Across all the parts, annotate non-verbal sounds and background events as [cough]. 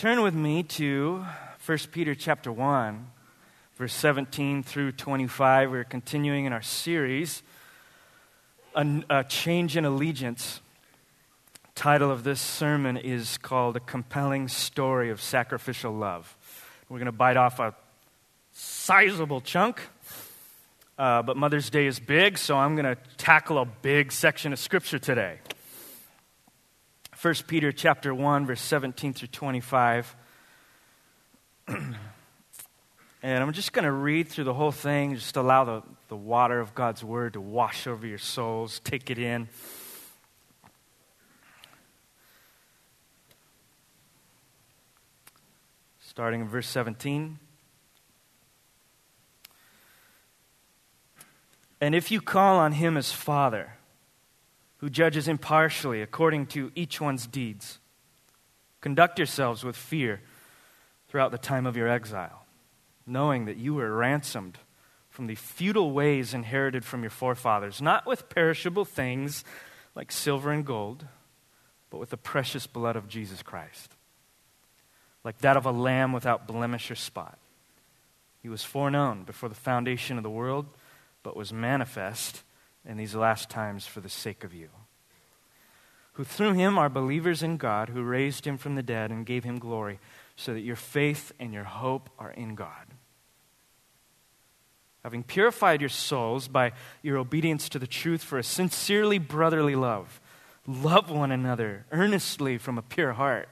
Turn with me to 1 Peter chapter 1, verse 17 through 25. We're continuing in our series, A, a Change in Allegiance. Title of this sermon is called A Compelling Story of Sacrificial Love. We're going to bite off a sizable chunk, uh, but Mother's Day is big, so I'm going to tackle a big section of Scripture today. 1 Peter chapter 1 verse 17 through 25. [clears throat] and I'm just going to read through the whole thing, just allow the, the water of God's word to wash over your souls, take it in. Starting in verse 17. And if you call on him as Father, who judges impartially according to each one's deeds. Conduct yourselves with fear throughout the time of your exile, knowing that you were ransomed from the futile ways inherited from your forefathers, not with perishable things like silver and gold, but with the precious blood of Jesus Christ, like that of a lamb without blemish or spot. He was foreknown before the foundation of the world, but was manifest in these last times for the sake of you, who through him are believers in God, who raised him from the dead and gave him glory, so that your faith and your hope are in God. Having purified your souls by your obedience to the truth for a sincerely brotherly love, love one another earnestly from a pure heart,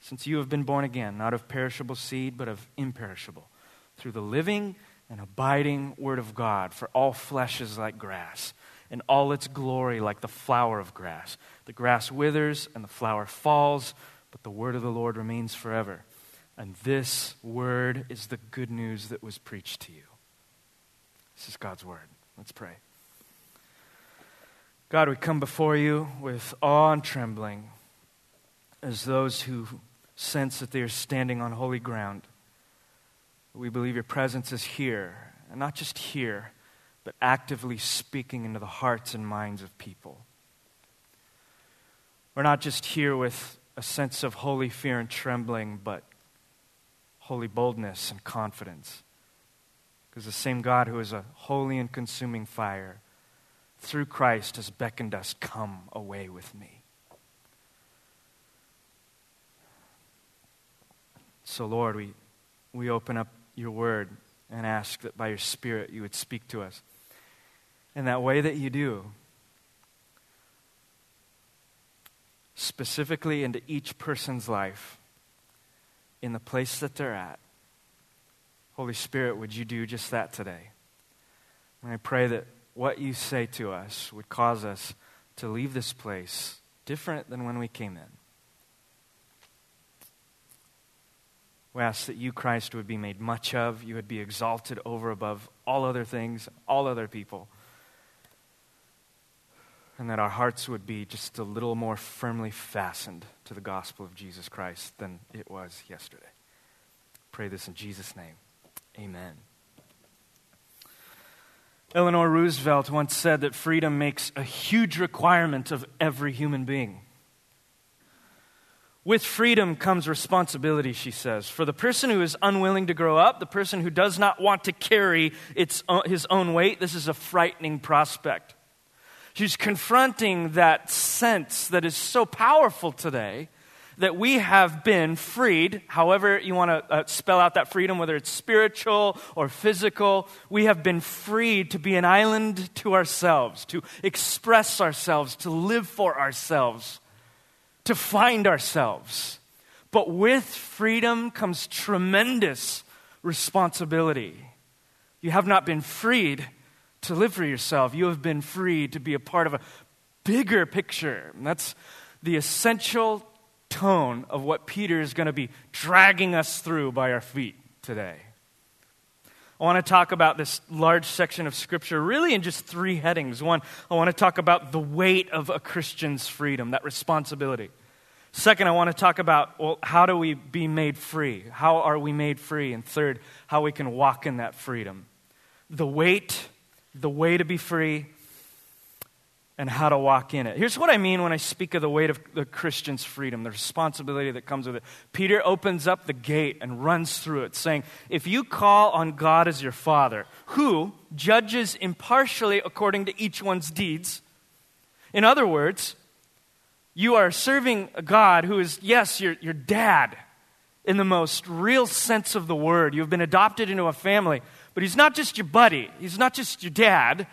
since you have been born again, not of perishable seed, but of imperishable, through the living an abiding word of God, for all flesh is like grass, and all its glory like the flower of grass. The grass withers and the flower falls, but the word of the Lord remains forever. And this word is the good news that was preached to you. This is God's word. Let's pray. God, we come before you with awe and trembling as those who sense that they are standing on holy ground. We believe your presence is here, and not just here, but actively speaking into the hearts and minds of people. We're not just here with a sense of holy fear and trembling, but holy boldness and confidence. Because the same God who is a holy and consuming fire, through Christ, has beckoned us, Come away with me. So, Lord, we, we open up your word and ask that by your Spirit you would speak to us. In that way that you do, specifically into each person's life, in the place that they're at. Holy Spirit, would you do just that today? And I pray that what you say to us would cause us to leave this place different than when we came in. We ask that you, Christ, would be made much of, you would be exalted over above all other things, all other people, and that our hearts would be just a little more firmly fastened to the gospel of Jesus Christ than it was yesterday. Pray this in Jesus' name. Amen. Eleanor Roosevelt once said that freedom makes a huge requirement of every human being. With freedom comes responsibility, she says. For the person who is unwilling to grow up, the person who does not want to carry its, his own weight, this is a frightening prospect. She's confronting that sense that is so powerful today that we have been freed, however you want to uh, spell out that freedom, whether it's spiritual or physical, we have been freed to be an island to ourselves, to express ourselves, to live for ourselves to find ourselves. But with freedom comes tremendous responsibility. You have not been freed to live for yourself, you have been freed to be a part of a bigger picture. And that's the essential tone of what Peter is going to be dragging us through by our feet today. I want to talk about this large section of Scripture really in just three headings. One, I want to talk about the weight of a Christian's freedom, that responsibility. Second, I want to talk about well, how do we be made free? How are we made free? And third, how we can walk in that freedom. The weight, the way to be free, and how to walk in it. Here's what I mean when I speak of the weight of the Christian's freedom, the responsibility that comes with it. Peter opens up the gate and runs through it, saying, If you call on God as your Father, who judges impartially according to each one's deeds, in other words, you are serving a God who is, yes, your, your dad in the most real sense of the word. You've been adopted into a family, but he's not just your buddy, he's not just your dad.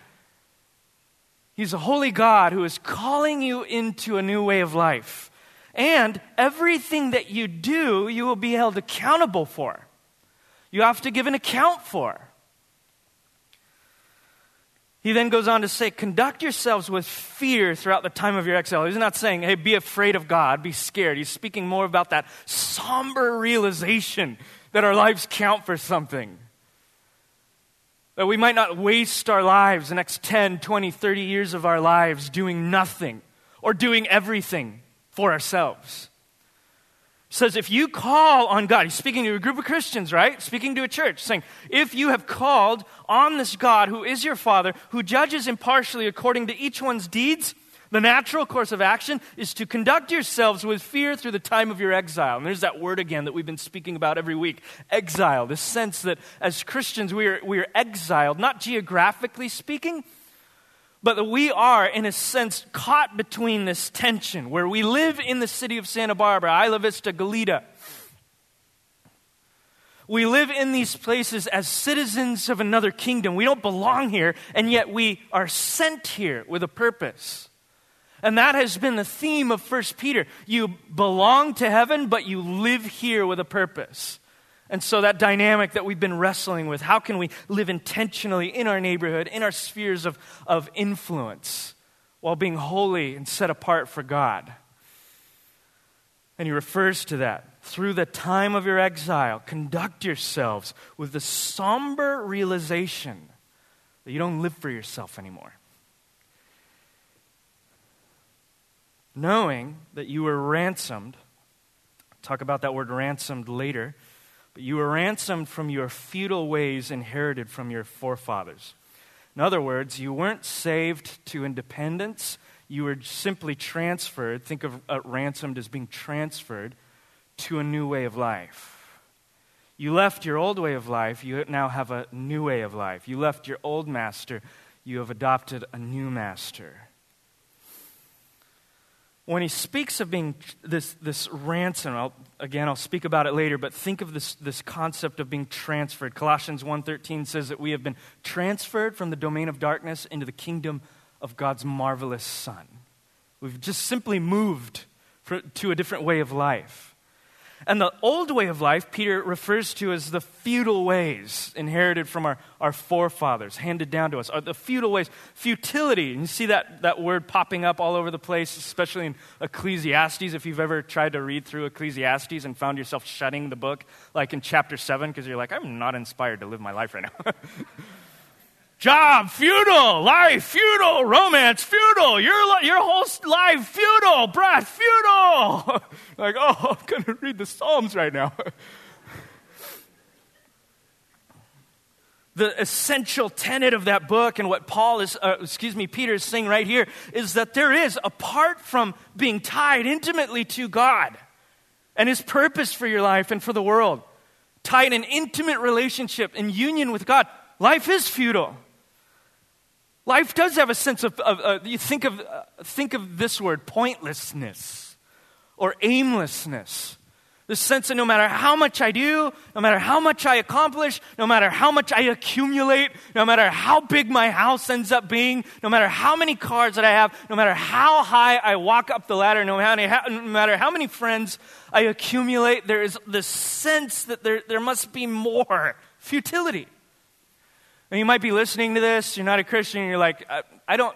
He's a holy God who is calling you into a new way of life. And everything that you do, you will be held accountable for. You have to give an account for. He then goes on to say, conduct yourselves with fear throughout the time of your exile. He's not saying, hey, be afraid of God, be scared. He's speaking more about that somber realization that our lives count for something. That we might not waste our lives, the next 10, 20, 30 years of our lives, doing nothing or doing everything for ourselves. Says, if you call on God, he's speaking to a group of Christians, right? Speaking to a church, saying, if you have called on this God who is your Father, who judges impartially according to each one's deeds, the natural course of action is to conduct yourselves with fear through the time of your exile. And there's that word again that we've been speaking about every week exile. This sense that as Christians we are, we are exiled, not geographically speaking, but we are, in a sense, caught between this tension where we live in the city of Santa Barbara, Isla Vista, Goleta. We live in these places as citizens of another kingdom. We don't belong here, and yet we are sent here with a purpose. And that has been the theme of 1 Peter. You belong to heaven, but you live here with a purpose. And so, that dynamic that we've been wrestling with how can we live intentionally in our neighborhood, in our spheres of, of influence, while being holy and set apart for God? And he refers to that. Through the time of your exile, conduct yourselves with the somber realization that you don't live for yourself anymore. knowing that you were ransomed. Talk about that word ransomed later. But you were ransomed from your futile ways inherited from your forefathers. In other words, you weren't saved to independence, you were simply transferred. Think of uh, ransomed as being transferred to a new way of life. You left your old way of life, you now have a new way of life. You left your old master, you have adopted a new master when he speaks of being this, this ransom, I'll, again, I'll speak about it later, but think of this, this concept of being transferred. Colossians 1.13 says that we have been transferred from the domain of darkness into the kingdom of God's marvelous Son. We've just simply moved for, to a different way of life. And the old way of life, Peter refers to as the futile ways inherited from our, our forefathers, handed down to us. Are the feudal ways, futility. And you see that, that word popping up all over the place, especially in Ecclesiastes. If you've ever tried to read through Ecclesiastes and found yourself shutting the book, like in chapter 7, because you're like, I'm not inspired to live my life right now. [laughs] Job, futile. Life, futile. Romance, futile. Your, your whole life, futile. Breath, futile. [laughs] like, oh, I'm going to read the Psalms right now. [laughs] the essential tenet of that book and what Paul is, uh, excuse me, Peter is saying right here is that there is, apart from being tied intimately to God and his purpose for your life and for the world, tied in intimate relationship and union with God, life is futile. Life does have a sense of, of uh, you think of, uh, think of this word, pointlessness or aimlessness. The sense that no matter how much I do, no matter how much I accomplish, no matter how much I accumulate, no matter how big my house ends up being, no matter how many cars that I have, no matter how high I walk up the ladder, no matter how many friends I accumulate, there is this sense that there, there must be more futility. And you might be listening to this, you're not a Christian, you're like, I, I don't.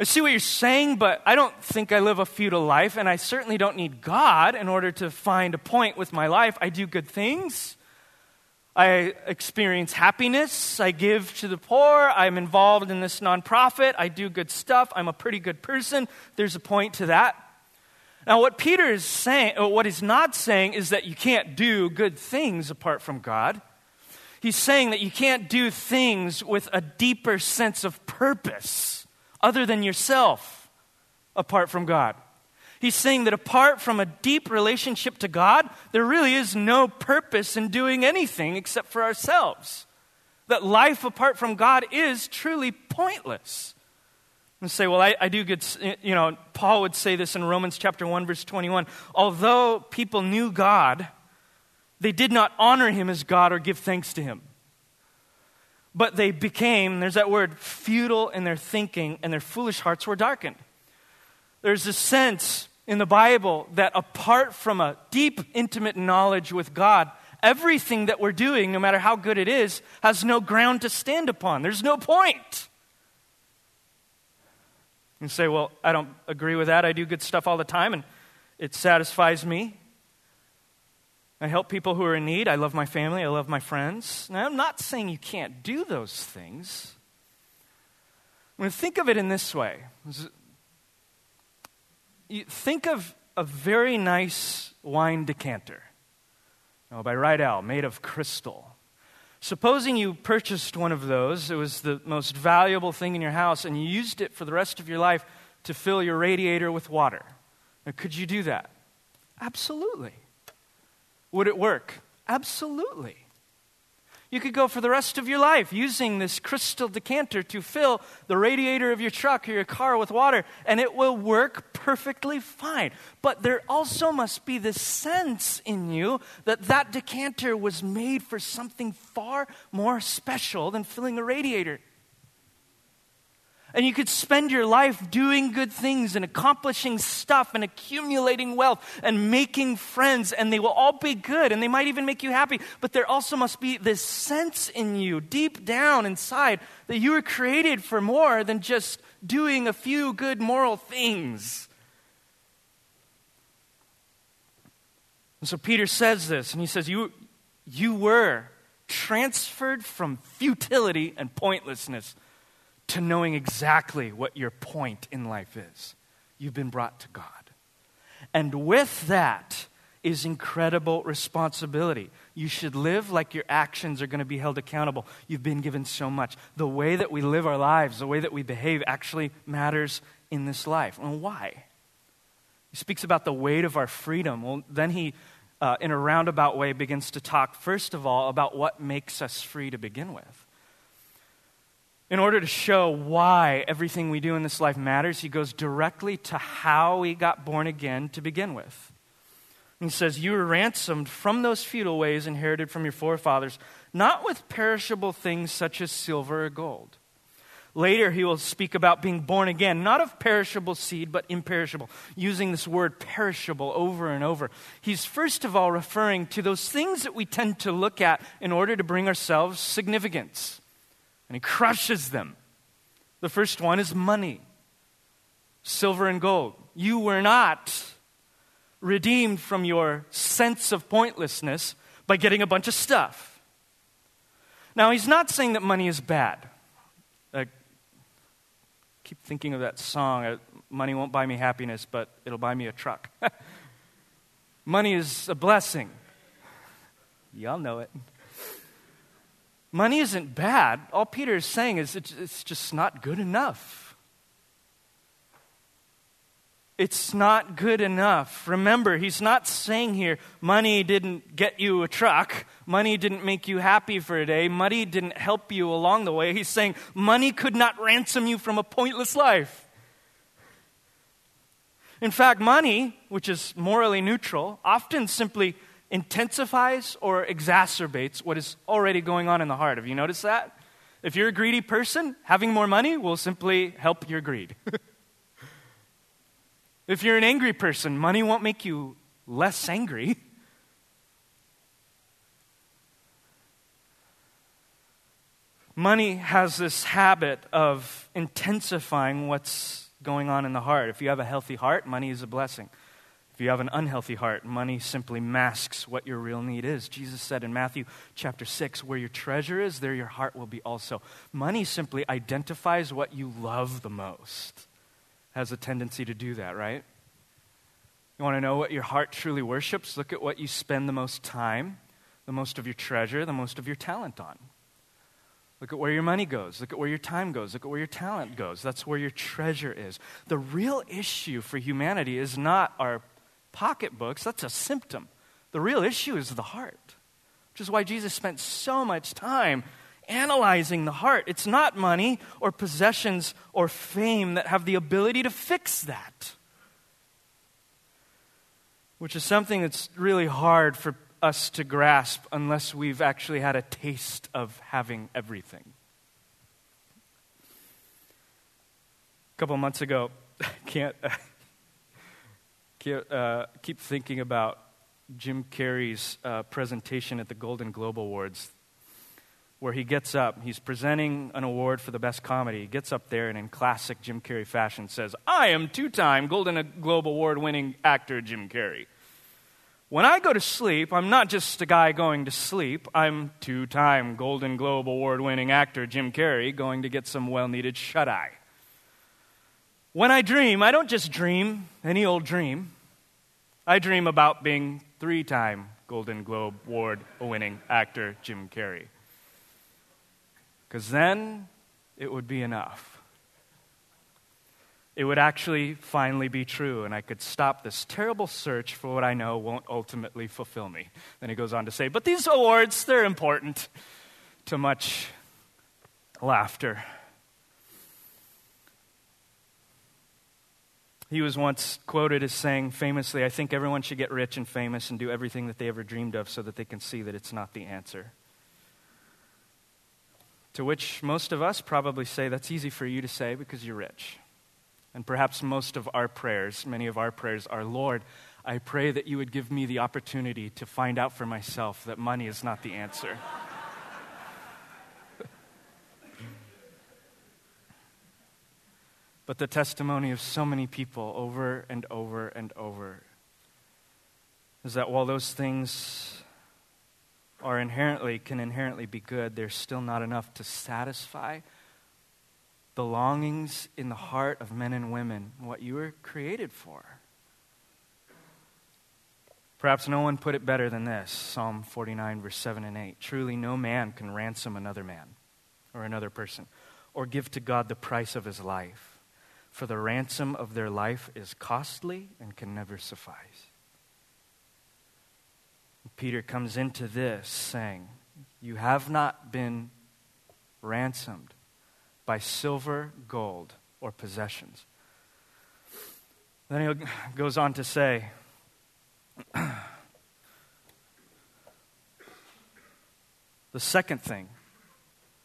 I see what you're saying, but I don't think I live a futile life, and I certainly don't need God in order to find a point with my life. I do good things. I experience happiness. I give to the poor. I'm involved in this nonprofit. I do good stuff. I'm a pretty good person. There's a point to that. Now, what Peter is saying, what he's not saying, is that you can't do good things apart from God. He's saying that you can't do things with a deeper sense of purpose other than yourself apart from God. He's saying that apart from a deep relationship to God, there really is no purpose in doing anything except for ourselves. That life apart from God is truly pointless. And say, well, I, I do get, you know, Paul would say this in Romans chapter 1, verse 21. Although people knew God, they did not honor him as God or give thanks to him. But they became, there's that word, futile in their thinking, and their foolish hearts were darkened. There's a sense in the Bible that apart from a deep, intimate knowledge with God, everything that we're doing, no matter how good it is, has no ground to stand upon. There's no point. You say, Well, I don't agree with that. I do good stuff all the time, and it satisfies me. I help people who are in need. I love my family. I love my friends. Now, I'm not saying you can't do those things. I mean, think of it in this way you think of a very nice wine decanter oh, by Riedel, made of crystal. Supposing you purchased one of those, it was the most valuable thing in your house, and you used it for the rest of your life to fill your radiator with water. Now, could you do that? Absolutely. Would it work? Absolutely. You could go for the rest of your life using this crystal decanter to fill the radiator of your truck or your car with water, and it will work perfectly fine. But there also must be this sense in you that that decanter was made for something far more special than filling a radiator. And you could spend your life doing good things and accomplishing stuff and accumulating wealth and making friends, and they will all be good and they might even make you happy. But there also must be this sense in you, deep down inside, that you were created for more than just doing a few good moral things. And so Peter says this, and he says, You, you were transferred from futility and pointlessness to knowing exactly what your point in life is. You've been brought to God. And with that is incredible responsibility. You should live like your actions are going to be held accountable. You've been given so much. The way that we live our lives, the way that we behave, actually matters in this life. And why? He speaks about the weight of our freedom. Well, then he, uh, in a roundabout way, begins to talk, first of all, about what makes us free to begin with in order to show why everything we do in this life matters, he goes directly to how we got born again to begin with. He says, You were ransomed from those futile ways inherited from your forefathers, not with perishable things such as silver or gold. Later, he will speak about being born again, not of perishable seed, but imperishable, using this word perishable over and over. He's first of all referring to those things that we tend to look at in order to bring ourselves significance and he crushes them. The first one is money, silver and gold. You were not redeemed from your sense of pointlessness by getting a bunch of stuff. Now, he's not saying that money is bad. I keep thinking of that song uh, Money won't buy me happiness, but it'll buy me a truck. [laughs] money is a blessing. Y'all know it. Money isn't bad. All Peter is saying is it's, it's just not good enough. It's not good enough. Remember, he's not saying here money didn't get you a truck, money didn't make you happy for a day, money didn't help you along the way. He's saying money could not ransom you from a pointless life. In fact, money, which is morally neutral, often simply intensifies or exacerbates what is already going on in the heart. Have you noticed that? If you're a greedy person, having more money will simply help your greed. [laughs] if you're an angry person, money won't make you less angry. [laughs] Money has this habit of intensifying what's going on in the heart. If you have a healthy heart, money is a blessing. If you have an unhealthy heart, money simply masks what your real need is. Jesus said in Matthew chapter 6, where your treasure is, there your heart will be also. Money simply identifies what you love the most. Has a tendency to do that, right? You want to know what your heart truly worships? Look at what you spend the most time, the most of your treasure, the most of your talent on. Look at where your money goes. Look at where your time goes. Look at where your talent goes. That's where your treasure is. The real issue for humanity is not our pocketbooks, that's a symptom. The real issue is the heart, which is why Jesus spent so much time analyzing the heart. It's not money or possessions or fame that have the ability to fix that, which is something that's really hard for us to grasp unless we've actually had a taste of having everything. A couple months ago, [laughs] can't, can't uh, keep thinking about Jim Carrey's uh, presentation at the Golden Globe Awards, where he gets up, he's presenting an award for the best comedy. He gets up there and, in classic Jim Carrey fashion, says, I am two time Golden Globe Award winning actor Jim Carrey. When I go to sleep, I'm not just a guy going to sleep. I'm two time Golden Globe award winning actor Jim Carrey going to get some well needed shut eye. When I dream, I don't just dream any old dream. I dream about being three time Golden Globe award winning actor Jim Carrey. Because then it would be enough it would actually finally be true, and I could stop this terrible search for what I know won't ultimately fulfill me. Then he goes on to say, But these awards, they're important to much laughter. He was once quoted as saying famously, I think everyone should get rich and famous and do everything that they ever dreamed of so that they can see that it's not the answer. To which most of us probably say, That's easy for you to say because you're rich. And perhaps most of our prayers, many of our prayers are Lord, I pray that you would give me the opportunity to find out for myself that money is not the answer. But the testimony of so many people over and over and over is that while those things are inherently can inherently be good, they're still not enough to satisfy the longings in the heart of men and women, what you were created for. Perhaps no one put it better than this Psalm 49, verse 7 and 8. Truly, no man can ransom another man or another person or give to God the price of his life, for the ransom of their life is costly and can never suffice. Peter comes into this saying, You have not been ransomed by silver, gold, or possessions. Then he goes on to say, [clears throat] the second thing,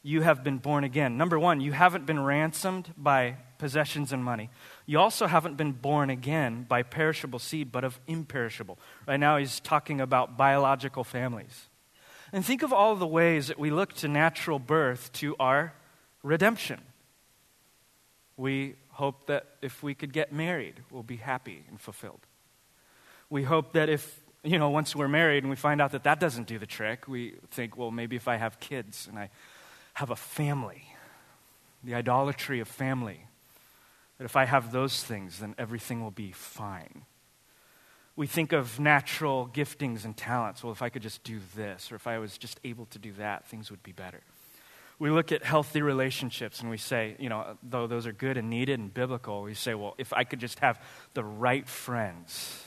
you have been born again. Number one, you haven't been ransomed by possessions and money. You also haven't been born again by perishable seed, but of imperishable. Right now, he's talking about biological families. And think of all the ways that we look to natural birth to our redemption. We hope that if we could get married, we'll be happy and fulfilled. We hope that if, you know, once we're married and we find out that that doesn't do the trick, we think, well, maybe if I have kids and I have a family, the idolatry of family, that if I have those things, then everything will be fine. We think of natural giftings and talents. Well, if I could just do this, or if I was just able to do that, things would be better we look at healthy relationships and we say, you know, though those are good and needed and biblical, we say, well, if I could just have the right friends,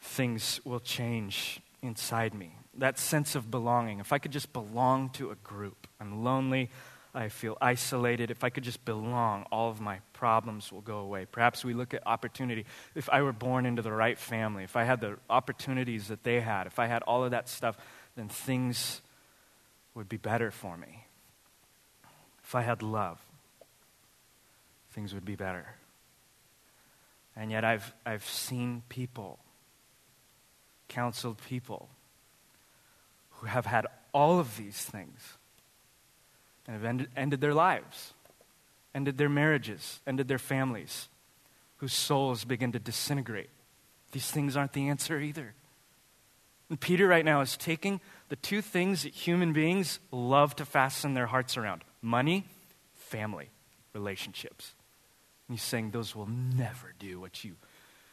things will change inside me. That sense of belonging. If I could just belong to a group, I'm lonely, I feel isolated. If I could just belong, all of my problems will go away. Perhaps we look at opportunity. If I were born into the right family, if I had the opportunities that they had, if I had all of that stuff, then things would be better for me. If I had love, things would be better. And yet, I've, I've seen people, counseled people, who have had all of these things and have ended, ended their lives, ended their marriages, ended their families, whose souls begin to disintegrate. These things aren't the answer either. And Peter, right now, is taking the two things that human beings love to fasten their hearts around money, family, relationships. And he's saying those will never do what you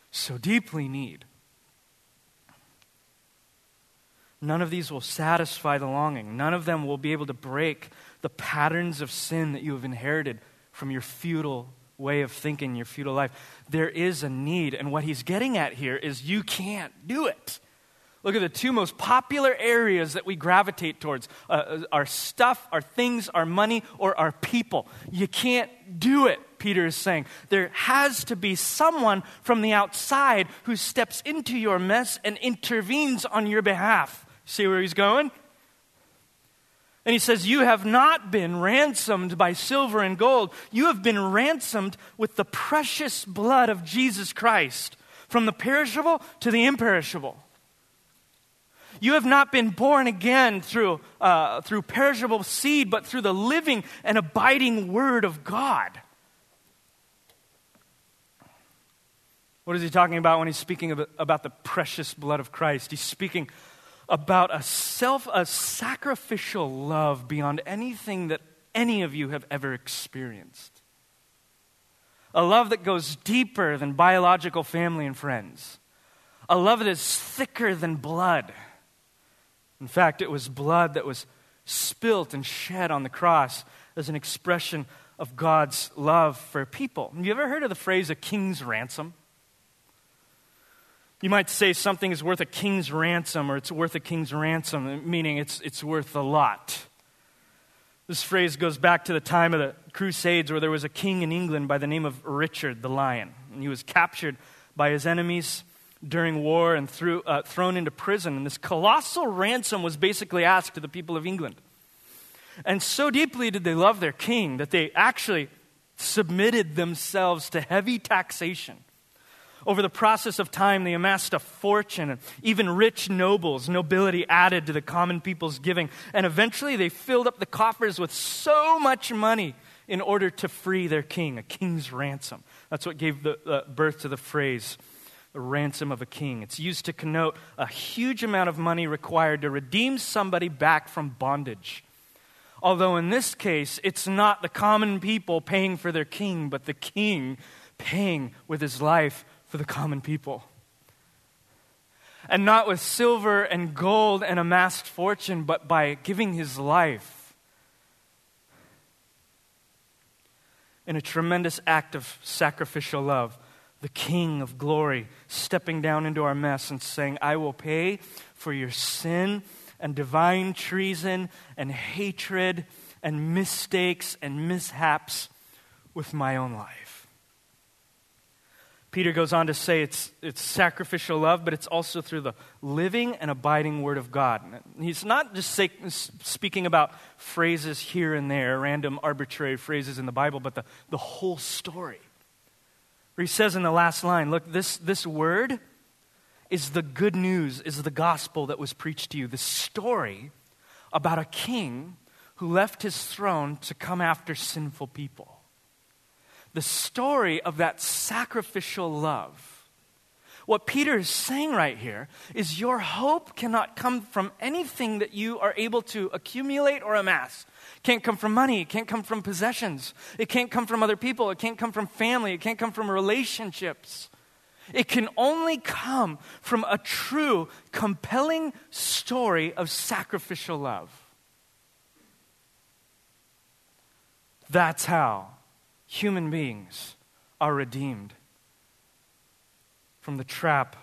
so deeply need. None of these will satisfy the longing. None of them will be able to break the patterns of sin that you have inherited from your futile way of thinking, your futile life. There is a need. And what he's getting at here is you can't do it. Look at the two most popular areas that we gravitate towards uh, uh, our stuff, our things, our money, or our people. You can't do it, Peter is saying. There has to be someone from the outside who steps into your mess and intervenes on your behalf. See where he's going? And he says, You have not been ransomed by silver and gold. You have been ransomed with the precious blood of Jesus Christ, from the perishable to the imperishable. You have not been born again through, uh, through perishable seed, but through the living and abiding Word of God. What is he talking about when he's speaking about, the precious blood of Christ? He's speaking about a self, a sacrificial love beyond anything that any of you have ever experienced. A love that goes deeper than biological family and friends. A love that is thicker than blood. In fact, it was blood that was spilt and shed on the cross as an expression of God's love for people. Have you ever heard of the phrase a king's ransom? You might say something is worth a king's ransom or it's worth a king's ransom, meaning it's, it's worth a lot. This phrase goes back to the time of the Crusades where there was a king in England by the name of Richard the Lion. And he was captured by his enemies during war and threw, uh, thrown into prison. And this colossal ransom was basically asked to the people of England. And so deeply did they love their king that they actually submitted themselves to heavy taxation. Over the process of time, they amassed a fortune, even rich nobles, nobility added to the common people's giving. And eventually, they filled up the coffers with so much money in order to free their king, a king's ransom. That's what gave the, uh, birth to the phrase the ransom of a king. It's used to connote a huge amount of money required to redeem somebody back from bondage. Although in this case, it's not the common people paying for their king, but the king paying with his life for the common people. And not with silver and gold and amassed fortune, but by giving his life in a tremendous act of sacrificial love the King of glory, stepping down into our mess and saying, I will pay for your sin and divine treason and hatred and mistakes and mishaps with my own life. Peter goes on to say it's, it's sacrificial love, but it's also through the living and abiding Word of God. He's not just say, speaking about phrases here and there, random arbitrary phrases in the Bible, but the, the whole story. Where he says in the last line, look, this, this word is the good news, is the gospel that was preached to you. The story about a king who left his throne to come after sinful people. The story of that sacrificial love what Peter is saying right here is your hope cannot come from anything that you are able to accumulate or amass. Can't come from money. It can't come from possessions. It can't come from other people. It can't come from family. It can't come from relationships. It can only come from a true, compelling story of sacrificial love. That's how human beings are redeemed from the trap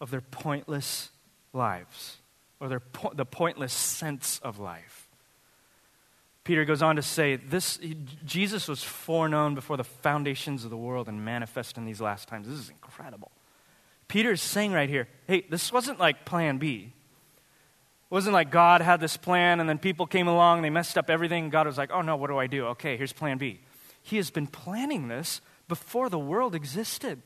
of their pointless lives or their po- the pointless sense of life. Peter goes on to say this Jesus was foreknown before the foundations of the world and manifest in these last times. This is incredible. Peter is saying right here, hey, this wasn't like plan B. It wasn't like God had this plan and then people came along, they messed up everything. God was like, oh no, what do I do? Okay, here's plan B. He has been planning this before the world existed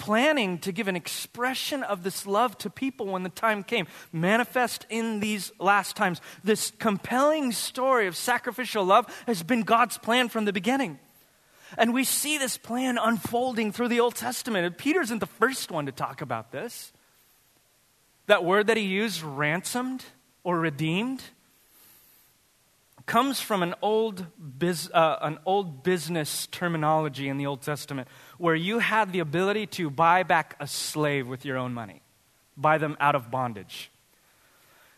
planning to give an expression of this love to people when the time came, manifest in these last times. This compelling story of sacrificial love has been God's plan from the beginning. And we see this plan unfolding through the Old Testament. And Peter isn't the first one to talk about this. That word that he used, ransomed or redeemed, comes from an old, biz, uh, an old business terminology in the Old Testament where you had the ability to buy back a slave with your own money, buy them out of bondage.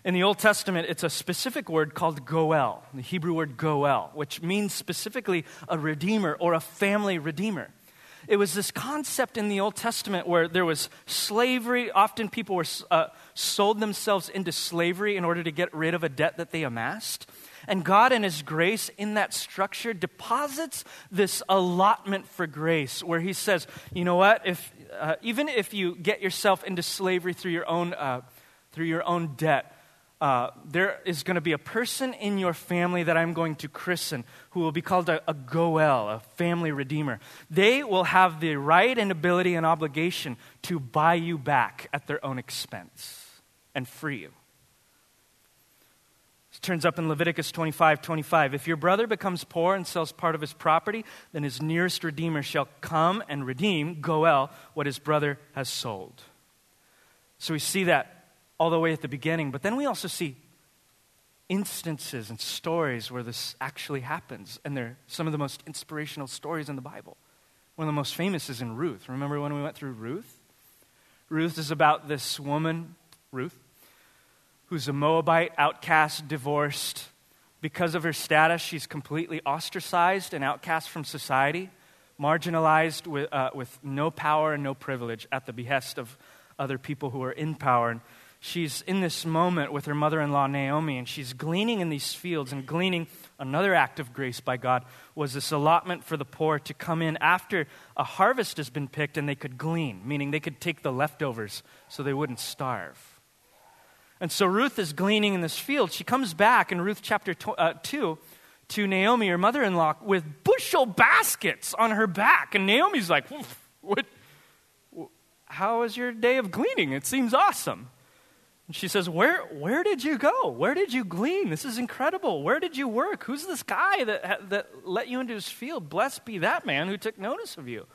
In the Old Testament, it's a specific word called goel, the Hebrew word goel, which means specifically a redeemer or a family redeemer. It was this concept in the Old Testament where there was slavery. Often people were uh, sold themselves into slavery in order to get rid of a debt that they amassed. And God, in His grace, in that structure, deposits this allotment for grace where He says, you know what? If, uh, even if you get yourself into slavery through your own, uh, through your own debt, uh, there is going to be a person in your family that I'm going to christen who will be called a, a Goel, a family redeemer. They will have the right and ability and obligation to buy you back at their own expense and free you. Turns up in Leviticus 25 25. If your brother becomes poor and sells part of his property, then his nearest redeemer shall come and redeem, Goel, what his brother has sold. So we see that all the way at the beginning, but then we also see instances and stories where this actually happens, and they're some of the most inspirational stories in the Bible. One of the most famous is in Ruth. Remember when we went through Ruth? Ruth is about this woman, Ruth, who's a Moabite, outcast, divorced. Because of her status, she's completely ostracized and outcast from society, marginalized with, uh, with no power and no privilege at the behest of other people who are in power. And she's in this moment with her mother in law, Naomi, and she's gleaning in these fields and gleaning another act of grace by God was this allotment for the poor to come in after a harvest has been picked and they could glean, meaning they could take the leftovers so they wouldn't starve. And so Ruth is gleaning in this field. She comes back in Ruth chapter tw- uh, 2 to Naomi, her mother in law, with bushel baskets on her back. And Naomi's like, what? How is your day of gleaning? It seems awesome. And she says, where, where did you go? Where did you glean? This is incredible. Where did you work? Who's this guy that, that let you into his field? Blessed be that man who took notice of you.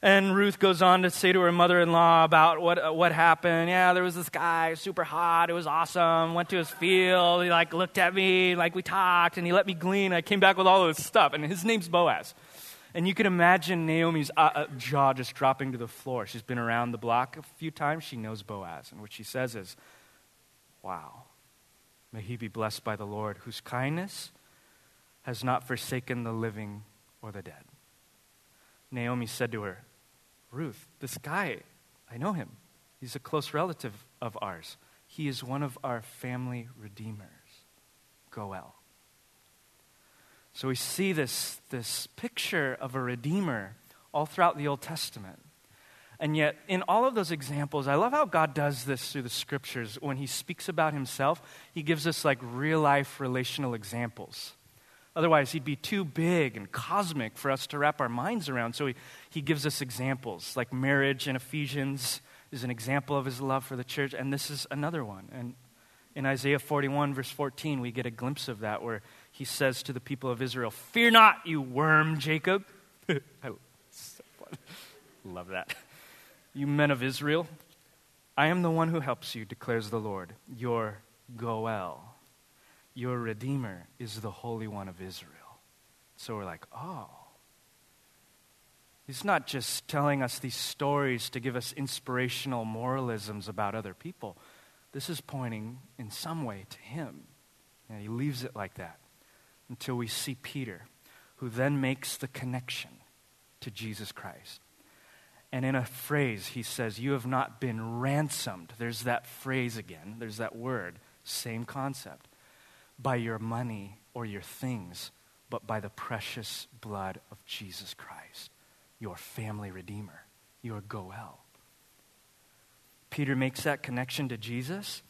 And Ruth goes on to say to her mother in law about what, uh, what happened. Yeah, there was this guy, super hot. It was awesome. Went to his field. He like looked at me, like we talked, and he let me glean. I came back with all this stuff. And his name's Boaz. And you can imagine Naomi's uh, uh, jaw just dropping to the floor. She's been around the block a few times. She knows Boaz. And what she says is, Wow, may he be blessed by the Lord, whose kindness has not forsaken the living or the dead. Naomi said to her, Ruth, this guy, I know him. He's a close relative of ours. He is one of our family redeemers. Goel. So we see this, this picture of a redeemer all throughout the Old Testament. And yet, in all of those examples, I love how God does this through the scriptures. When he speaks about himself, he gives us like real life relational examples. Otherwise, he'd be too big and cosmic for us to wrap our minds around. So he, he gives us examples, like marriage in Ephesians is an example of his love for the church, and this is another one. And in Isaiah 41, verse 14, we get a glimpse of that where he says to the people of Israel, Fear not, you worm, Jacob. [laughs] I [laughs] love that. You men of Israel, I am the one who helps you, declares the Lord. Your Goel, your Redeemer, is the Holy One of Israel. So we're like, oh. He's not just telling us these stories to give us inspirational moralisms about other people. This is pointing in some way to him. And he leaves it like that until we see Peter, who then makes the connection to Jesus Christ. And in a phrase, he says, You have not been ransomed. There's that phrase again, there's that word, same concept. By your money or your things, but by the precious blood of Jesus Christ, your family redeemer, your Goel. Peter makes that connection to Jesus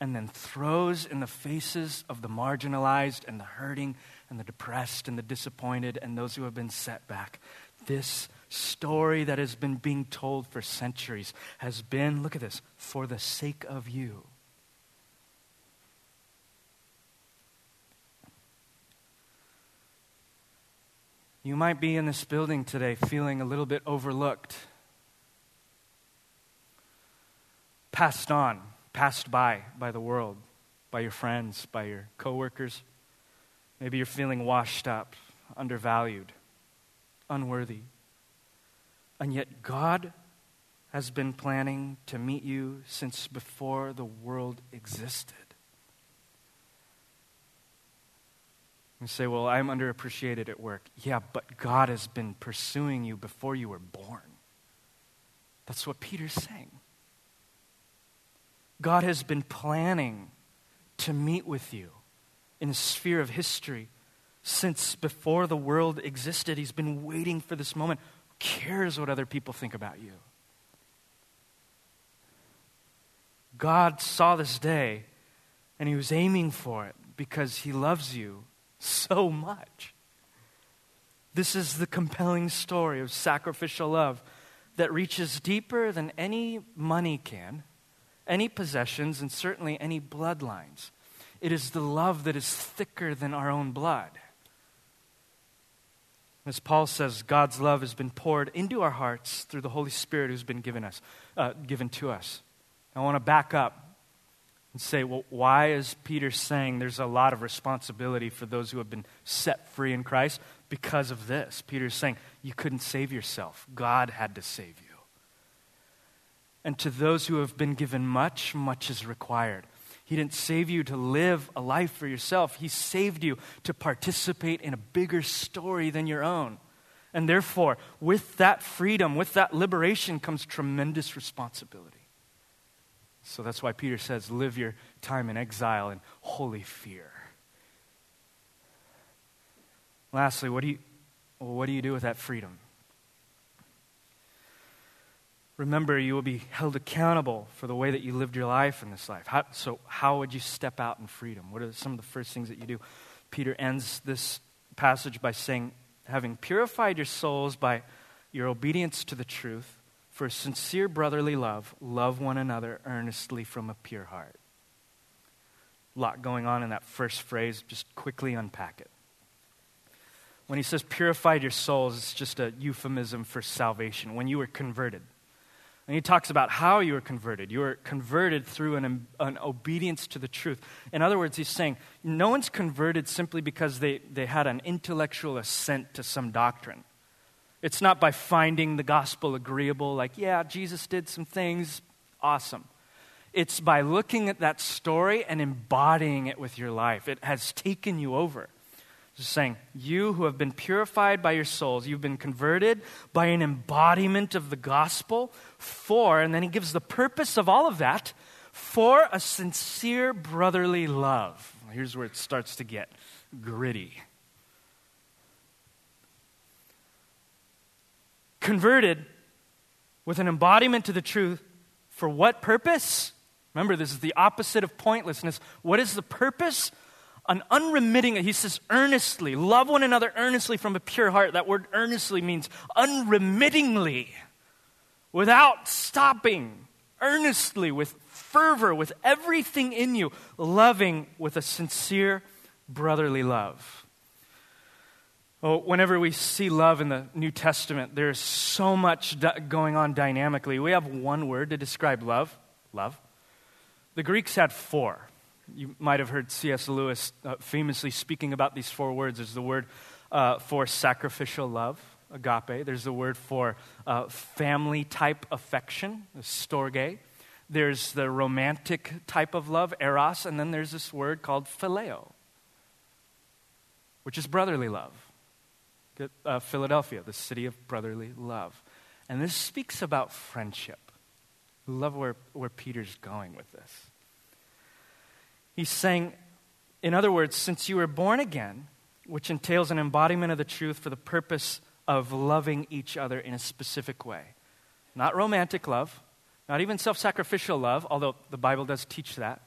and then throws in the faces of the marginalized and the hurting and the depressed and the disappointed and those who have been set back. This story that has been being told for centuries has been, look at this, for the sake of you. You might be in this building today feeling a little bit overlooked, passed on passed by by the world, by your friends, by your coworkers. Maybe you're feeling washed up, undervalued, unworthy. And yet God has been planning to meet you since before the world existed. You say, Well, I'm underappreciated at work. Yeah, but God has been pursuing you before you were born. That's what Peter's saying. God has been planning to meet with you in the sphere of history since before the world existed. He's been waiting for this moment. Who cares what other people think about you? God saw this day and he was aiming for it because he loves you so much. This is the compelling story of sacrificial love that reaches deeper than any money can, any possessions, and certainly any bloodlines. It is the love that is thicker than our own blood. As Paul says, God's love has been poured into our hearts through the Holy Spirit who's been given us, uh, given to us. I want to back up and say, well, why is Peter saying there's a lot of responsibility for those who have been set free in Christ? Because of this. Peter's saying, you couldn't save yourself, God had to save you. And to those who have been given much, much is required. He didn't save you to live a life for yourself. He saved you to participate in a bigger story than your own. And therefore, with that freedom, with that liberation, comes tremendous responsibility. So that's why Peter says, live your time in exile in holy fear. Lastly, what do you, well, what do, you do with that freedom? remember you will be held accountable for the way that you lived your life in this life. How, so, how would you step out in freedom? What are some of the first things that you do? Peter ends this passage by saying, having purified your souls by your obedience to the truth, for sincere brotherly love, love one another earnestly from a pure heart. A lot going on in that first phrase. Just quickly unpack it. When he says purified your souls, it's just a euphemism for salvation. When you were converted, and he talks about how you were converted. You were converted through an, an obedience to the truth. In other words, he's saying no one's converted simply because they, they had an intellectual assent to some doctrine. It's not by finding the gospel agreeable, like, yeah, Jesus did some things, awesome. It's by looking at that story and embodying it with your life. It has taken you over. Just saying, you who have been purified by your souls, you've been converted by an embodiment of the gospel for, and then he gives the purpose of all of that, for a sincere brotherly love. Here's where it starts to get gritty. Converted with an embodiment to the truth for what purpose? Remember, this is the opposite of pointlessness. What is the purpose? an unremitting, he says, earnestly, love one another earnestly from a pure heart. That word earnestly means unremittingly, without stopping, earnestly, with fervor, with everything in you, loving with a sincere brotherly love. Well, whenever we see love in the New Testament, there's so much going on dynamically. We have one word to describe love love. The Greeks had four you might have heard C.S. Lewis uh, famously speaking about these four words. There's the word uh, for sacrificial love, agape. There's the word for uh, family type affection, storge. There's the romantic type of love, eros. And then there's this word called phileo, which is brotherly love. Uh, Philadelphia, the city of brotherly love. And this speaks about friendship. I love where, where Peter's going with this. He's saying, in other words, since you were born again, which entails an embodiment of the truth for the purpose of loving each other in a specific way. Not romantic love, not even self sacrificial love, although the Bible does teach that.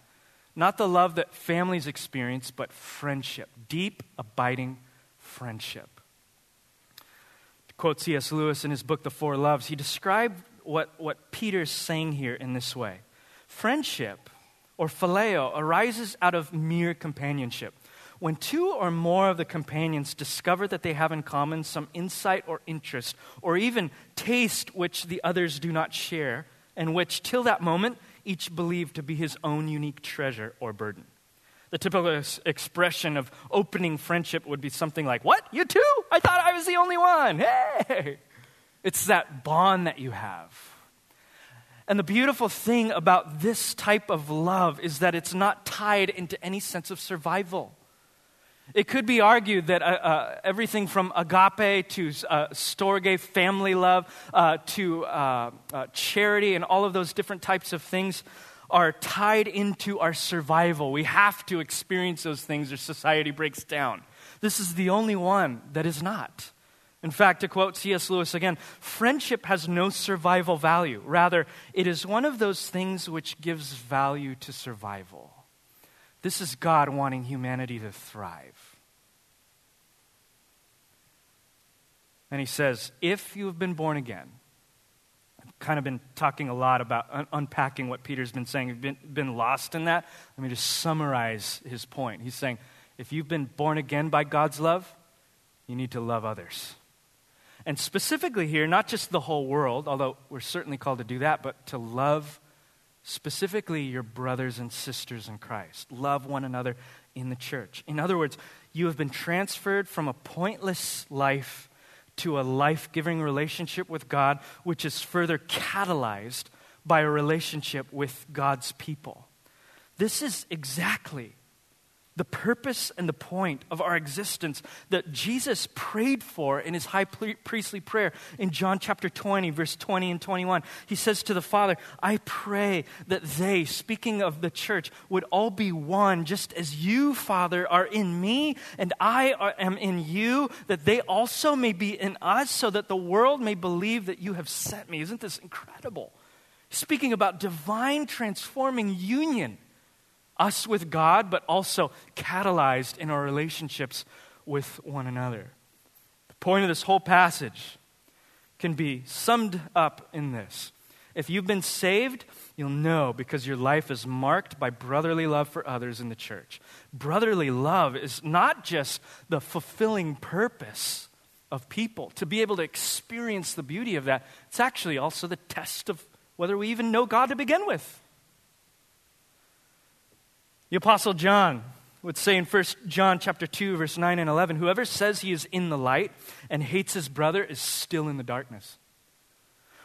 Not the love that families experience, but friendship, deep, abiding friendship. Quote C.S. Lewis in his book, The Four Loves, he described what, what Peter's saying here in this way Friendship or phileo arises out of mere companionship. When two or more of the companions discover that they have in common some insight or interest, or even taste which the others do not share, and which, till that moment, each believed to be his own unique treasure or burden. The typical expression of opening friendship would be something like, What? You too? I thought I was the only one. Hey! It's that bond that you have. And the beautiful thing about this type of love is that it's not tied into any sense of survival. It could be argued that uh, uh, everything from agape to uh, storge, family love, uh, to uh, uh, charity, and all of those different types of things are tied into our survival. We have to experience those things or society breaks down. This is the only one that is not. In fact, to quote C.S. Lewis again, friendship has no survival value. Rather, it is one of those things which gives value to survival. This is God wanting humanity to thrive. And he says, if you have been born again, kind of been talking a lot about un- unpacking what Peter's been saying. You've been, been lost in that. Let me just summarize his point. He's saying, if you've been born again by God's love, you need to love others. And specifically here, not just the whole world, although we're certainly called to do that, but to love specifically your brothers and sisters in Christ. Love one another in the church. In other words, you have been transferred from a pointless life to a life giving relationship with God, which is further catalyzed by a relationship with God's people. This is exactly the purpose and the point of our existence that Jesus prayed for in his high priestly prayer in John chapter 20, verse 20 and 21. He says to the Father, I pray that they, speaking of the church, would all be one, just as you, Father, are in me and I am in you, that they also may be in us, so that the world may believe that you have sent me. Isn't this incredible? Speaking about divine transforming union us with God, but also catalyzed in our relationships with one another. The point of this whole passage can be summed up in this. If you've been saved, you'll know because your life is marked by brotherly love for others in the church. Brotherly love is not just the fulfilling purpose of people, to be able to experience the beauty of that, it's actually also the test of whether we even know God to begin with. The apostle John would say in 1 John chapter 2 verse 9 and 11, whoever says he is in the light and hates his brother is still in the darkness.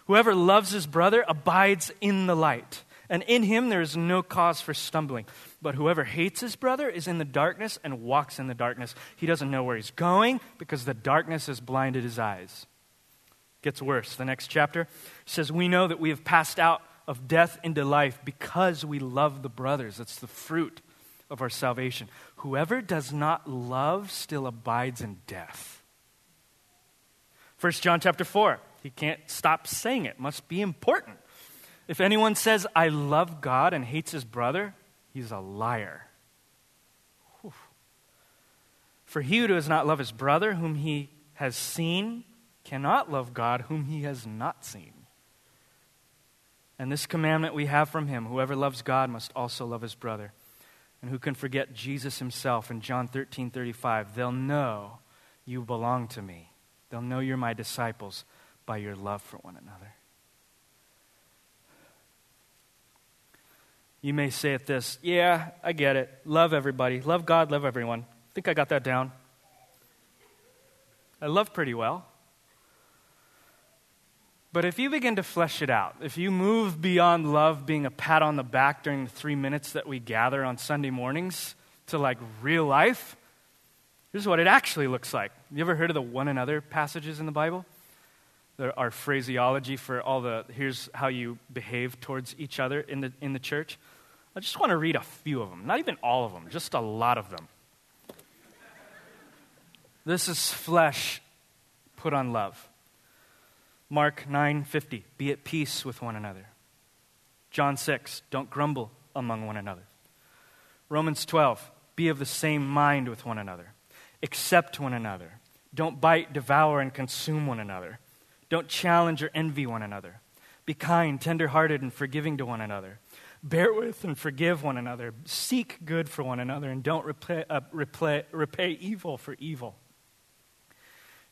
Whoever loves his brother abides in the light, and in him there is no cause for stumbling. But whoever hates his brother is in the darkness and walks in the darkness. He doesn't know where he's going because the darkness has blinded his eyes. Gets worse. The next chapter says, We know that we have passed out of death into life because we love the brothers. That's the fruit of our salvation. Whoever does not love still abides in death. 1 John chapter 4. He can't stop saying it. Must be important. If anyone says, I love God and hates his brother, he's a liar. Whew. For he who does not love his brother whom he has seen cannot love God whom he has not seen. And this commandment we have from him whoever loves God must also love his brother. And who can forget Jesus himself in John 13 35? They'll know you belong to me. They'll know you're my disciples by your love for one another. You may say it this Yeah, I get it. Love everybody. Love God, love everyone. I think I got that down. I love pretty well. But if you begin to flesh it out, if you move beyond love being a pat on the back during the three minutes that we gather on Sunday mornings to like real life, here's what it actually looks like. You ever heard of the one another passages in the Bible? There are phraseology for all the here's how you behave towards each other in the, in the church. I just want to read a few of them, not even all of them, just a lot of them. This is flesh put on love. Mark 9:50, be at peace with one another. John 6, don't grumble among one another. Romans 12, be of the same mind with one another. Accept one another. Don't bite, devour, and consume one another. Don't challenge or envy one another. Be kind, tenderhearted, and forgiving to one another. Bear with and forgive one another. Seek good for one another, and don't repay, uh, repay, repay evil for evil.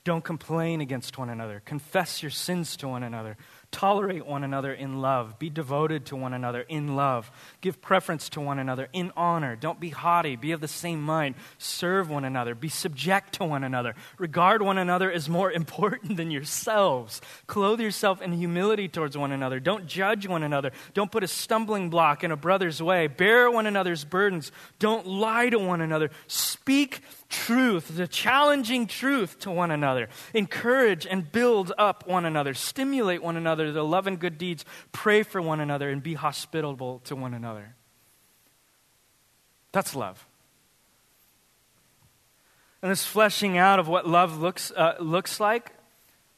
Don't complain against one another. Confess your sins to one another. Tolerate one another in love. Be devoted to one another in love. Give preference to one another in honor. Don't be haughty. Be of the same mind. Serve one another. Be subject to one another. Regard one another as more [laughs] important than yourselves. Clothe yourself in humility towards one another. Don't judge one another. Don't put a stumbling block in a brother's way. Bear one another's burdens. Don't lie to one another. Speak truth, the challenging truth to one another. Encourage and build up one another. Stimulate one another to love and good deeds. Pray for one another and be hospitable to one another. That's love. And this fleshing out of what love looks, uh, looks like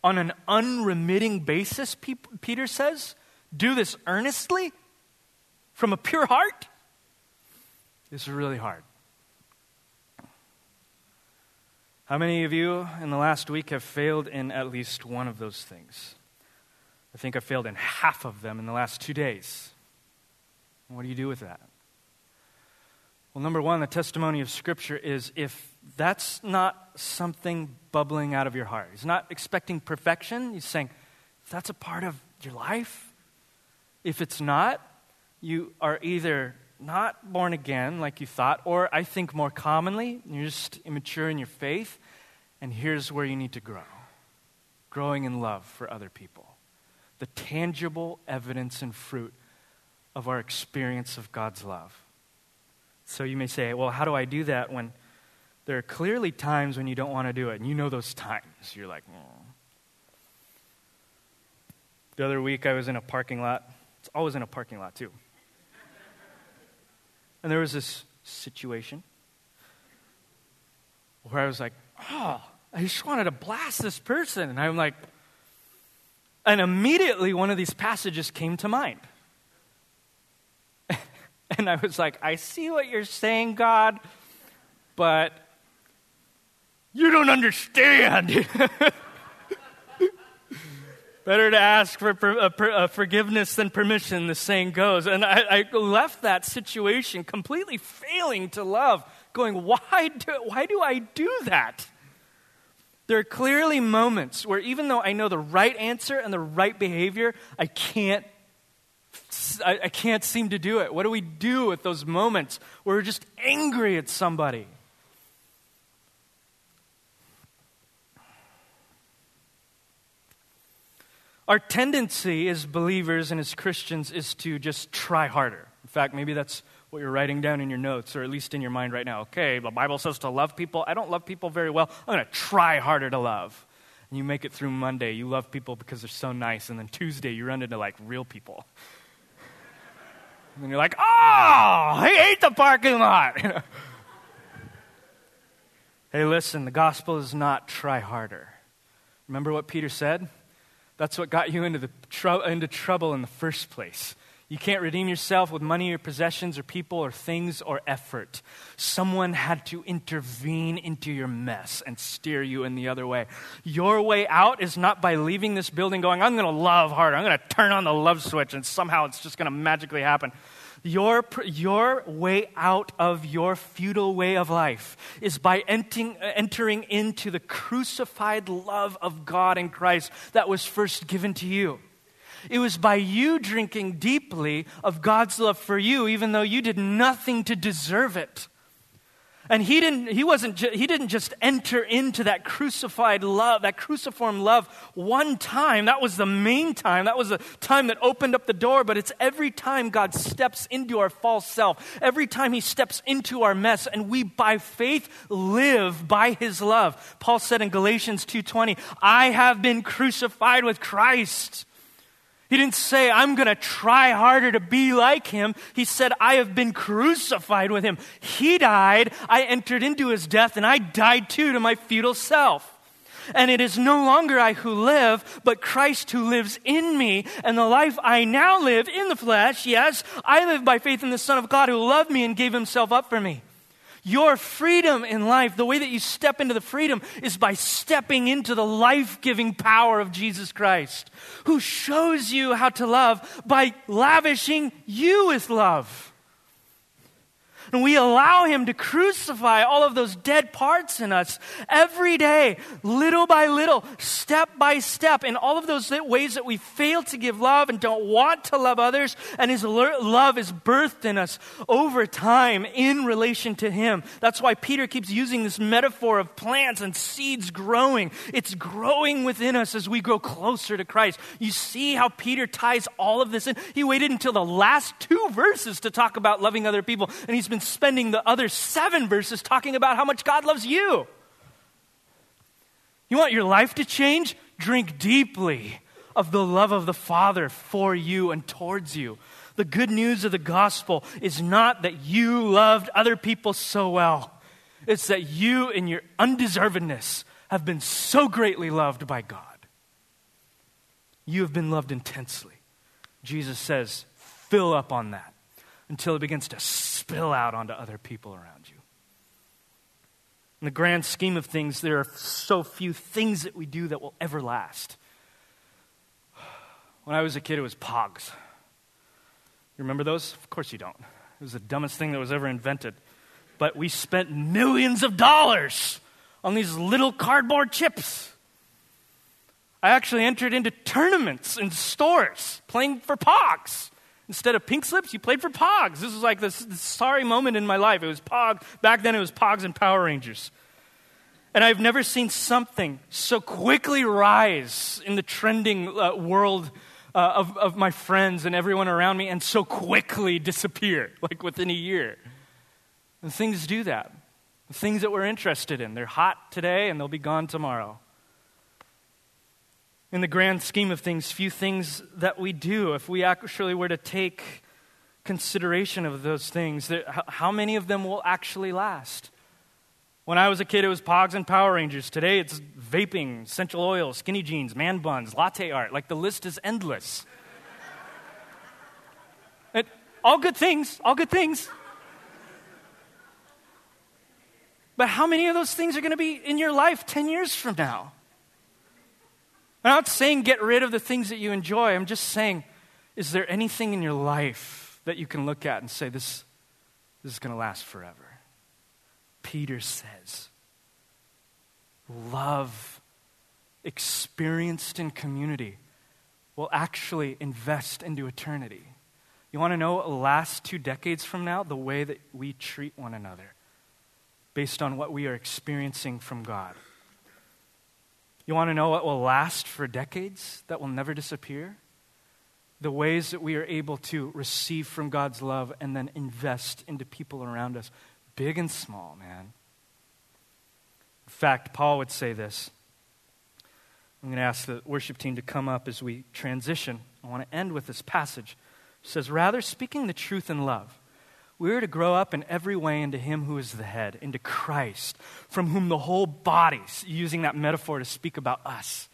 on an unremitting basis, Peter says, do this earnestly from a pure heart, is really hard. How many of you in the last week have failed in at least one of those things? I think I failed in half of them in the last two days. What do you do with that? Well, number one, the testimony of Scripture is if that's not something bubbling out of your heart, he's not expecting perfection. He's saying, if that's a part of your life, if it's not, you are either not born again like you thought, or I think more commonly, you're just immature in your faith, and here's where you need to grow growing in love for other people. The tangible evidence and fruit of our experience of God's love. So you may say, well, how do I do that when there are clearly times when you don't want to do it, and you know those times? You're like, oh. The other week I was in a parking lot. It's always in a parking lot, too. And there was this situation where I was like, oh, I just wanted to blast this person. And I'm like, and immediately one of these passages came to mind. [laughs] and I was like, I see what you're saying, God, but you don't understand. [laughs] Better to ask for forgiveness than permission, the saying goes. And I, I, left that situation completely failing to love, going, why do, why do I do that? There are clearly moments where, even though I know the right answer and the right behavior, I can't. I can't seem to do it. What do we do with those moments where we're just angry at somebody? Our tendency as believers and as Christians is to just try harder. In fact, maybe that's what you're writing down in your notes, or at least in your mind right now. Okay, the Bible says to love people. I don't love people very well. I'm going to try harder to love. And you make it through Monday. You love people because they're so nice. And then Tuesday, you run into like real people. And you're like, oh, I hate the parking lot. [laughs] hey, listen, the gospel is not try harder. Remember what Peter said? That's what got you into, the tr- into trouble in the first place. You can't redeem yourself with money or possessions or people or things or effort. Someone had to intervene into your mess and steer you in the other way. Your way out is not by leaving this building going, I'm going to love harder. I'm going to turn on the love switch and somehow it's just going to magically happen. Your, your way out of your futile way of life is by entering, uh, entering into the crucified love of God in Christ that was first given to you. It was by you drinking deeply of God's love for you, even though you did nothing to deserve it. And he didn't, he wasn't, he didn't just enter into that crucified love, that cruciform love one time. That was the main time. That was the time that opened up the door. But it's every time God steps into our false self, every time he steps into our mess, and we by faith live by his love. Paul said in Galatians 2.20, I have been crucified with Christ. He didn't say, I'm going to try harder to be like him. He said, I have been crucified with him. He died, I entered into his death, and I died too to my futile self. And it is no longer I who live, but Christ who lives in me. And the life I now live in the flesh, yes, I live by faith in the Son of God who loved me and gave himself up for me. Your freedom in life, the way that you step into the freedom, is by stepping into the life giving power of Jesus Christ, who shows you how to love by lavishing you with love. And we allow Him to crucify all of those dead parts in us every day, little by little, step by step, in all of those ways that we fail to give love and don't want to love others. And His love is birthed in us over time in relation to Him. That's why Peter keeps using this metaphor of plants and seeds growing. It's growing within us as we grow closer to Christ. You see how Peter ties all of this in? He waited until the last two verses to talk about loving other people, and he's been spending the other seven verses talking about how much God loves you. You want your life to change? Drink deeply of the love of the Father for you and towards you. The good news of the gospel is not that you loved other people so well, it's that you, in your undeservedness, have been so greatly loved by God. You have been loved intensely. Jesus says, fill up on that until it begins to spill out onto other people around you. In the grand scheme of things, there are so few things that we do that will ever last. When I was a kid, it was pogs. You remember those? Of course you don't. It was the dumbest thing that was ever invented. But we spent millions of dollars on these little cardboard chips. I actually entered into tournaments in stores playing for Pogs. Instead of pink slips, you played for Pogs. This was like this, this sorry moment in my life. It was Pog. Back then, it was Pogs and Power Rangers. And I've never seen something so quickly rise in the trending uh, world uh, of, of my friends and everyone around me and so quickly disappear, [laughs] like within a year. And things do that. The things that we're interested in, they're hot today and they'll be gone tomorrow in the grand scheme of things, few things that we do, if we actually were to take consideration of those things, how many of them will actually last? When I was a kid, it was Pogs and Power Rangers. Today, it's vaping, essential oils, skinny jeans, man buns, latte art. Like the list is endless. it, all good things, all good things. But how many of those things are going to be in your life 10 years from now? I'm not saying get rid of the things that you enjoy. I'm just saying, is there anything in your life that you can look at and say, this, this is going to last forever? Peter says, love experienced in community will actually invest into eternity. You want to know what last two decades from now? The way that we treat one another based on what we are experiencing from God. You want to know what will last for decades, that will never disappear? The ways that we are able to receive from God's love and then invest into people around us, big and small, man. In fact, Paul would say this. I'm going to ask the worship team to come up as we transition. I want to end with this passage. It says, Rather, speaking the truth in love, we are to grow up in every way into Him who is the head, into Christ, from whom the whole body, using that metaphor to speak about us,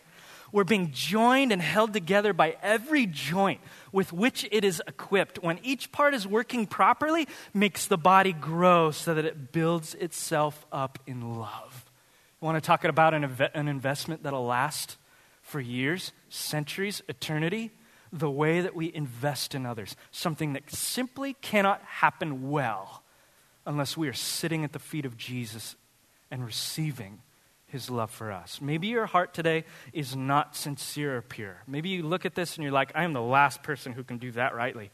we're being joined and held together by every joint with which it is equipped. When each part is working properly, makes the body grow so that it builds itself up in love. You want to talk about an, an investment that'll last for years, centuries, eternity? The way that we invest in others, something that simply cannot happen well unless we are sitting at the feet of Jesus and receiving his love for us. Maybe your heart today is not sincere or pure. Maybe you look at this and you're like, I am the last person who can do that rightly.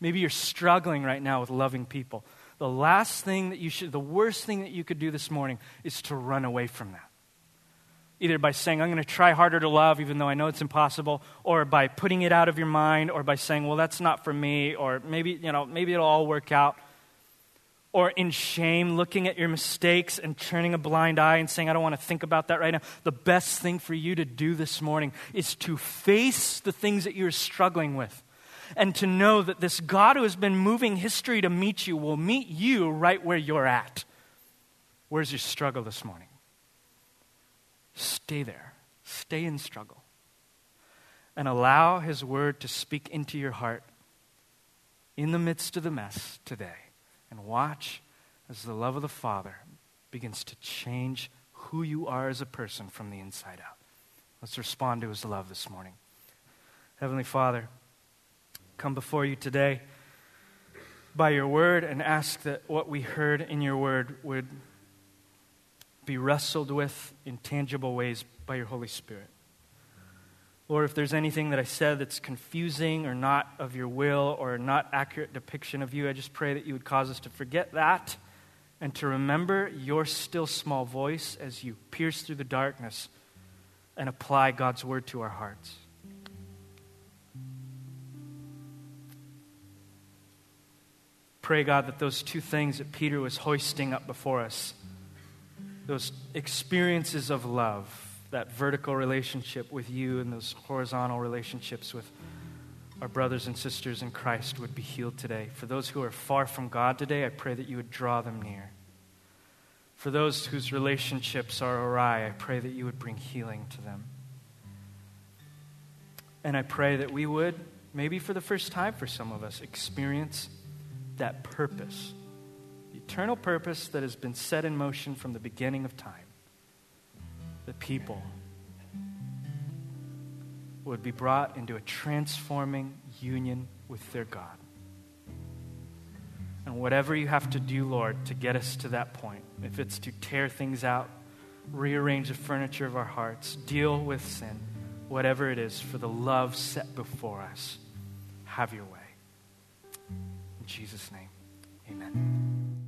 Maybe you're struggling right now with loving people. The last thing that you should, the worst thing that you could do this morning is to run away from that either by saying, I'm going to try harder to love, even though I know it's impossible, or by putting it out of your mind, or by saying, well, that's not for me, or maybe, you know, maybe it'll all work out. Or in shame, looking at your mistakes and turning a blind eye and saying, I don't want to think about that right now. The best thing for you to do this morning is to face the things that you're struggling with and to know that this God who has been moving history to meet you will meet you right where you're at. Where's your struggle this morning? Stay there. Stay in struggle. And allow His word to speak into your heart in the midst of the mess today. And watch as the love of the Father begins to change who you are as a person from the inside out. Let's respond to His love this morning. Heavenly Father, come before you today by your word and ask that what we heard in your word would be wrestled with in tangible ways by your Holy Spirit. Lord, if there's anything that I said that's confusing or not of your will or not accurate depiction of you, I just pray that you would cause us to forget that and to remember your still small voice as you pierce through the darkness and apply God's word to our hearts. Pray, God, that those two things that Peter was hoisting up before us, those experiences of love, that vertical relationship with you and those horizontal relationships with our brothers and sisters in Christ would be healed today. For those who are far from God today, I pray that you would draw them near. For those whose relationships are awry, I pray that you would bring healing to them. And I pray that we would, maybe for the first time for some of us, experience that purpose, eternal purpose that has been set in motion from the beginning of time. The people would be brought into a transforming union with their God. And whatever you have to do, Lord, to get us to that point, if it's to tear things out, rearrange the furniture of our hearts, deal with sin, whatever it is, for the love set before us, have your way. In Jesus' name, amen.